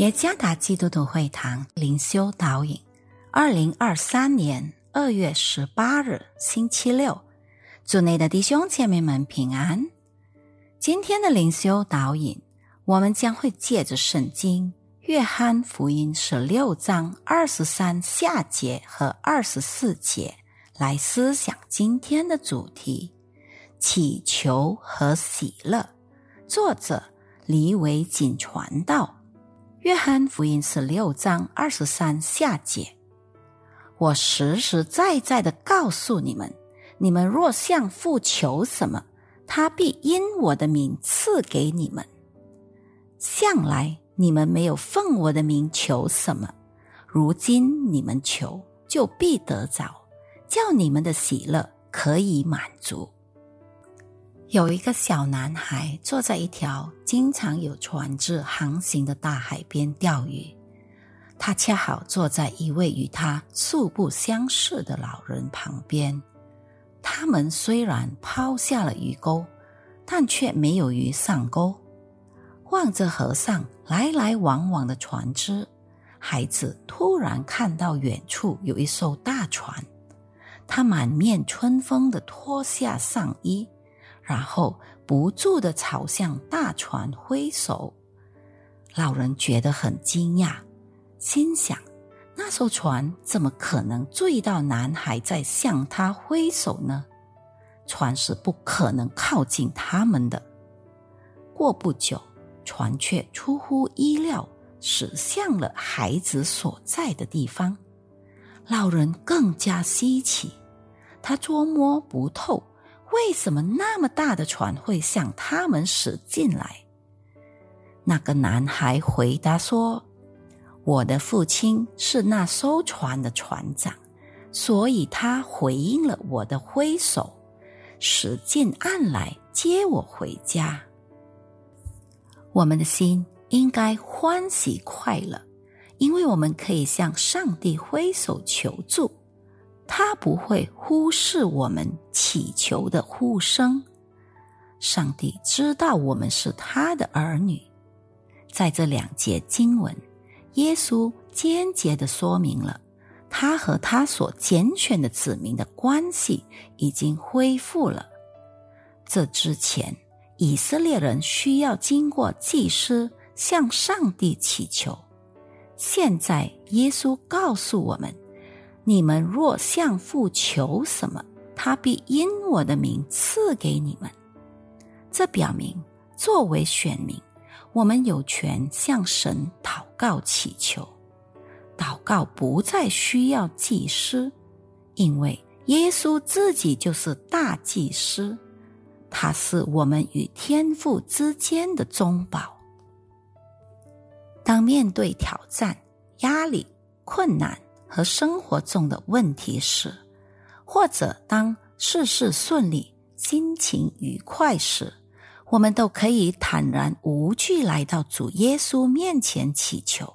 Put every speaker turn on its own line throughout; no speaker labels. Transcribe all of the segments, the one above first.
耶加达基督徒会堂灵修导引，二零二三年二月十八日星期六，主内的弟兄姐妹们平安。今天的灵修导引，我们将会借着圣经《约翰福音》十六章二十三下节和二十四节来思想今天的主题：祈求和喜乐。作者李伟锦传道。约翰福音十六章二十三下节，我实实在在的告诉你们：你们若向父求什么，他必因我的名赐给你们。向来你们没有奉我的名求什么，如今你们求，就必得着，叫你们的喜乐可以满足。有一个小男孩坐在一条经常有船只航行的大海边钓鱼，他恰好坐在一位与他素不相识的老人旁边。他们虽然抛下了鱼钩，但却没有鱼上钩。望着河上来来往往的船只，孩子突然看到远处有一艘大船，他满面春风的脱下上衣。然后不住的朝向大船挥手，老人觉得很惊讶，心想：那艘船怎么可能注意到男孩在向他挥手呢？船是不可能靠近他们的。过不久，船却出乎意料驶向了孩子所在的地方。老人更加稀奇，他捉摸不透。为什么那么大的船会向他们驶进来？那个男孩回答说：“我的父亲是那艘船的船长，所以他回应了我的挥手，驶进岸来接我回家。”我们的心应该欢喜快乐，因为我们可以向上帝挥手求助。他不会忽视我们祈求的呼声。上帝知道我们是他的儿女。在这两节经文，耶稣间接的说明了他和他所拣选的子民的关系已经恢复了。这之前，以色列人需要经过祭司向上帝祈求。现在，耶稣告诉我们。你们若向父求什么，他必因我的名赐给你们。这表明，作为选民，我们有权向神祷告祈求。祷告不再需要祭司，因为耶稣自己就是大祭司，他是我们与天父之间的中保。当面对挑战、压力、困难，和生活中的问题时，或者当事事顺利、心情愉快时，我们都可以坦然无惧来到主耶稣面前祈求。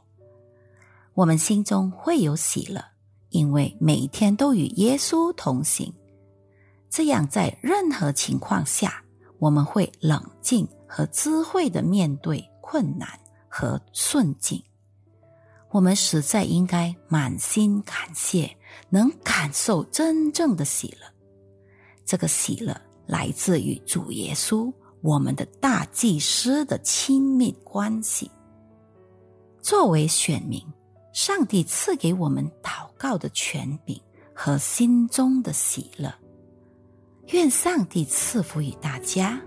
我们心中会有喜乐，因为每天都与耶稣同行。这样，在任何情况下，我们会冷静和智慧的面对困难和顺境。我们实在应该满心感谢，能感受真正的喜乐。这个喜乐来自于主耶稣，我们的大祭司的亲密关系。作为选民，上帝赐给我们祷告的权柄和心中的喜乐。愿上帝赐福于大家。